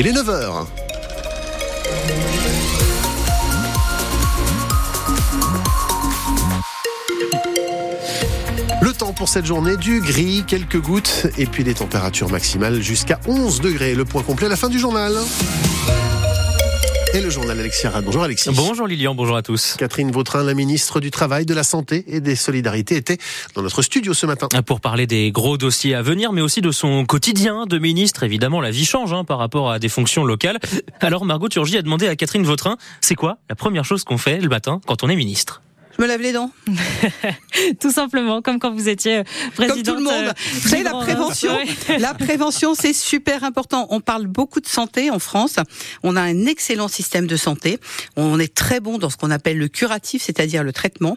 Il est 9h. Le temps pour cette journée, du gris, quelques gouttes et puis des températures maximales jusqu'à 11 degrés. Le point complet à la fin du journal. Et le journal Alexia Rad. Bonjour Alexis. Bonjour Lilian, bonjour à tous. Catherine Vautrin, la ministre du Travail, de la Santé et des Solidarités, était dans notre studio ce matin. Pour parler des gros dossiers à venir, mais aussi de son quotidien de ministre. Évidemment, la vie change hein, par rapport à des fonctions locales. Alors Margot Turgy a demandé à Catherine Vautrin, c'est quoi la première chose qu'on fait le matin quand on est ministre? Je me lave les dents. tout simplement, comme quand vous étiez présidente. Comme tout le monde. Euh, vous savez, la prévention, la prévention, c'est super important. On parle beaucoup de santé en France. On a un excellent système de santé. On est très bon dans ce qu'on appelle le curatif, c'est-à-dire le traitement.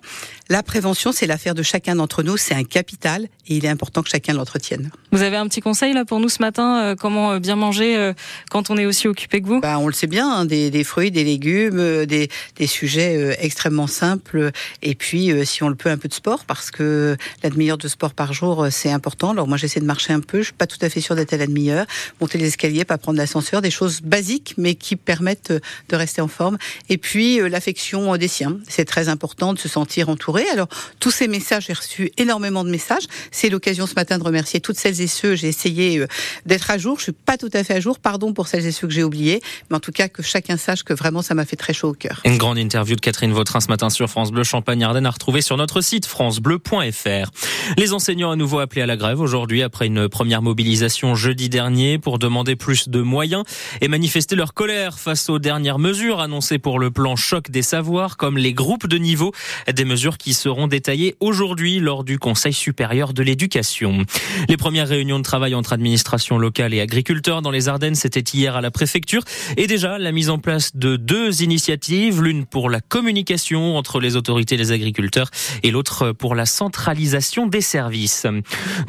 La prévention, c'est l'affaire de chacun d'entre nous. C'est un capital et il est important que chacun l'entretienne. Vous avez un petit conseil là pour nous ce matin euh, Comment euh, bien manger quand on est aussi occupé que vous? Bah, On le sait bien, hein, des, des, fruits, des légumes, des, des sujets extrêmement simples et puis, euh, si on le peut, un peu de sport, parce que la demi-heure de sport par jour, euh, c'est important. Alors moi, j'essaie de marcher un peu. Je suis pas tout à fait sûre d'être à la demi-heure. Monter les escaliers, pas prendre l'ascenseur, des choses basiques, mais qui permettent euh, de rester en forme. Et puis, l'affection des siens. C'est très important de se sentir entouré. Alors, tous ces messages, j'ai reçu énormément de messages. C'est l'occasion ce matin de remercier toutes celles et ceux. J'ai essayé d'être à jour. Je suis pas tout à fait à jour. Pardon pour celles et ceux que j'ai oubliés. Mais en tout cas, que chacun sache que vraiment, ça m'a fait très chaud au cœur. Une grande interview de Catherine Vautrin ce matin sur France Bleu à retrouver sur notre site francebleu.fr. Les enseignants à nouveau appelés à la grève aujourd'hui après une première mobilisation jeudi dernier pour demander plus de moyens et manifester leur colère face aux dernières mesures annoncées pour le plan choc des savoirs comme les groupes de niveau, des mesures qui seront détaillées aujourd'hui lors du Conseil supérieur de l'éducation. Les premières réunions de travail entre administration locale et agriculteurs dans les Ardennes, c'était hier à la préfecture et déjà la mise en place de deux initiatives, l'une pour la communication entre les autorités et les agriculteurs et l'autre pour la centralisation des services.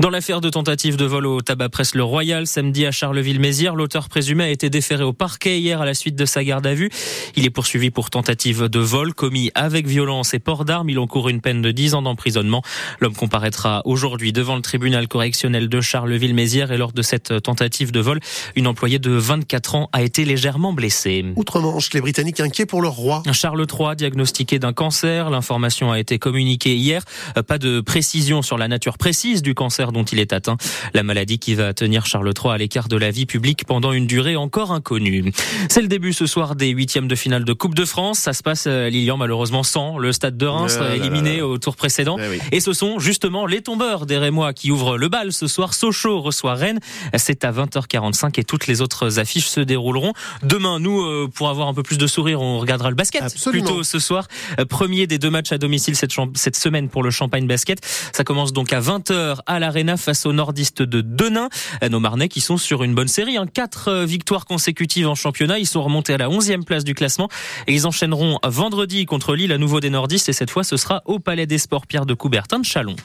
Dans l'affaire de tentative de vol au tabac presse le Royal samedi à Charleville-Mézières, l'auteur présumé a été déféré au parquet hier à la suite de sa garde à vue. Il est poursuivi pour tentative de vol commis avec violence et port d'armes. Il encourt une peine de 10 ans d'emprisonnement. L'homme comparaîtra aujourd'hui devant le tribunal correctionnel de Charleville-Mézières et lors de cette tentative de vol, une employée de 24 ans a été légèrement blessée. Outre-Manche, les Britanniques inquiets pour leur roi. Charles III diagnostiqué d'un cancer. L'information a été communiqué hier. Euh, pas de précision sur la nature précise du cancer dont il est atteint. La maladie qui va tenir Charles III à l'écart de la vie publique pendant une durée encore inconnue. C'est le début ce soir des huitièmes de finale de Coupe de France. Ça se passe, euh, Lilian, malheureusement sans le stade de Reims, euh, éliminé au tour précédent. Eh Et ce sont justement les tombeurs des Rémois qui ouvrent le bal ce soir. Sochaux reçoit Rennes. C'est à 20h45 et toutes les autres affiches se dérouleront. Demain, nous, pour avoir un peu plus de sourire, on regardera le basket plutôt ce soir. Premier des deux matchs à domicile cette, semaine pour le Champagne Basket. Ça commence donc à 20h à l'Arena face aux nordistes de Denain. Nos Marnais qui sont sur une bonne série. Hein. Quatre euh, victoires consécutives en championnat. Ils sont remontés à la 11e place du classement et ils enchaîneront vendredi contre Lille à nouveau des nordistes et cette fois ce sera au Palais des Sports Pierre de Coubertin de Chalon.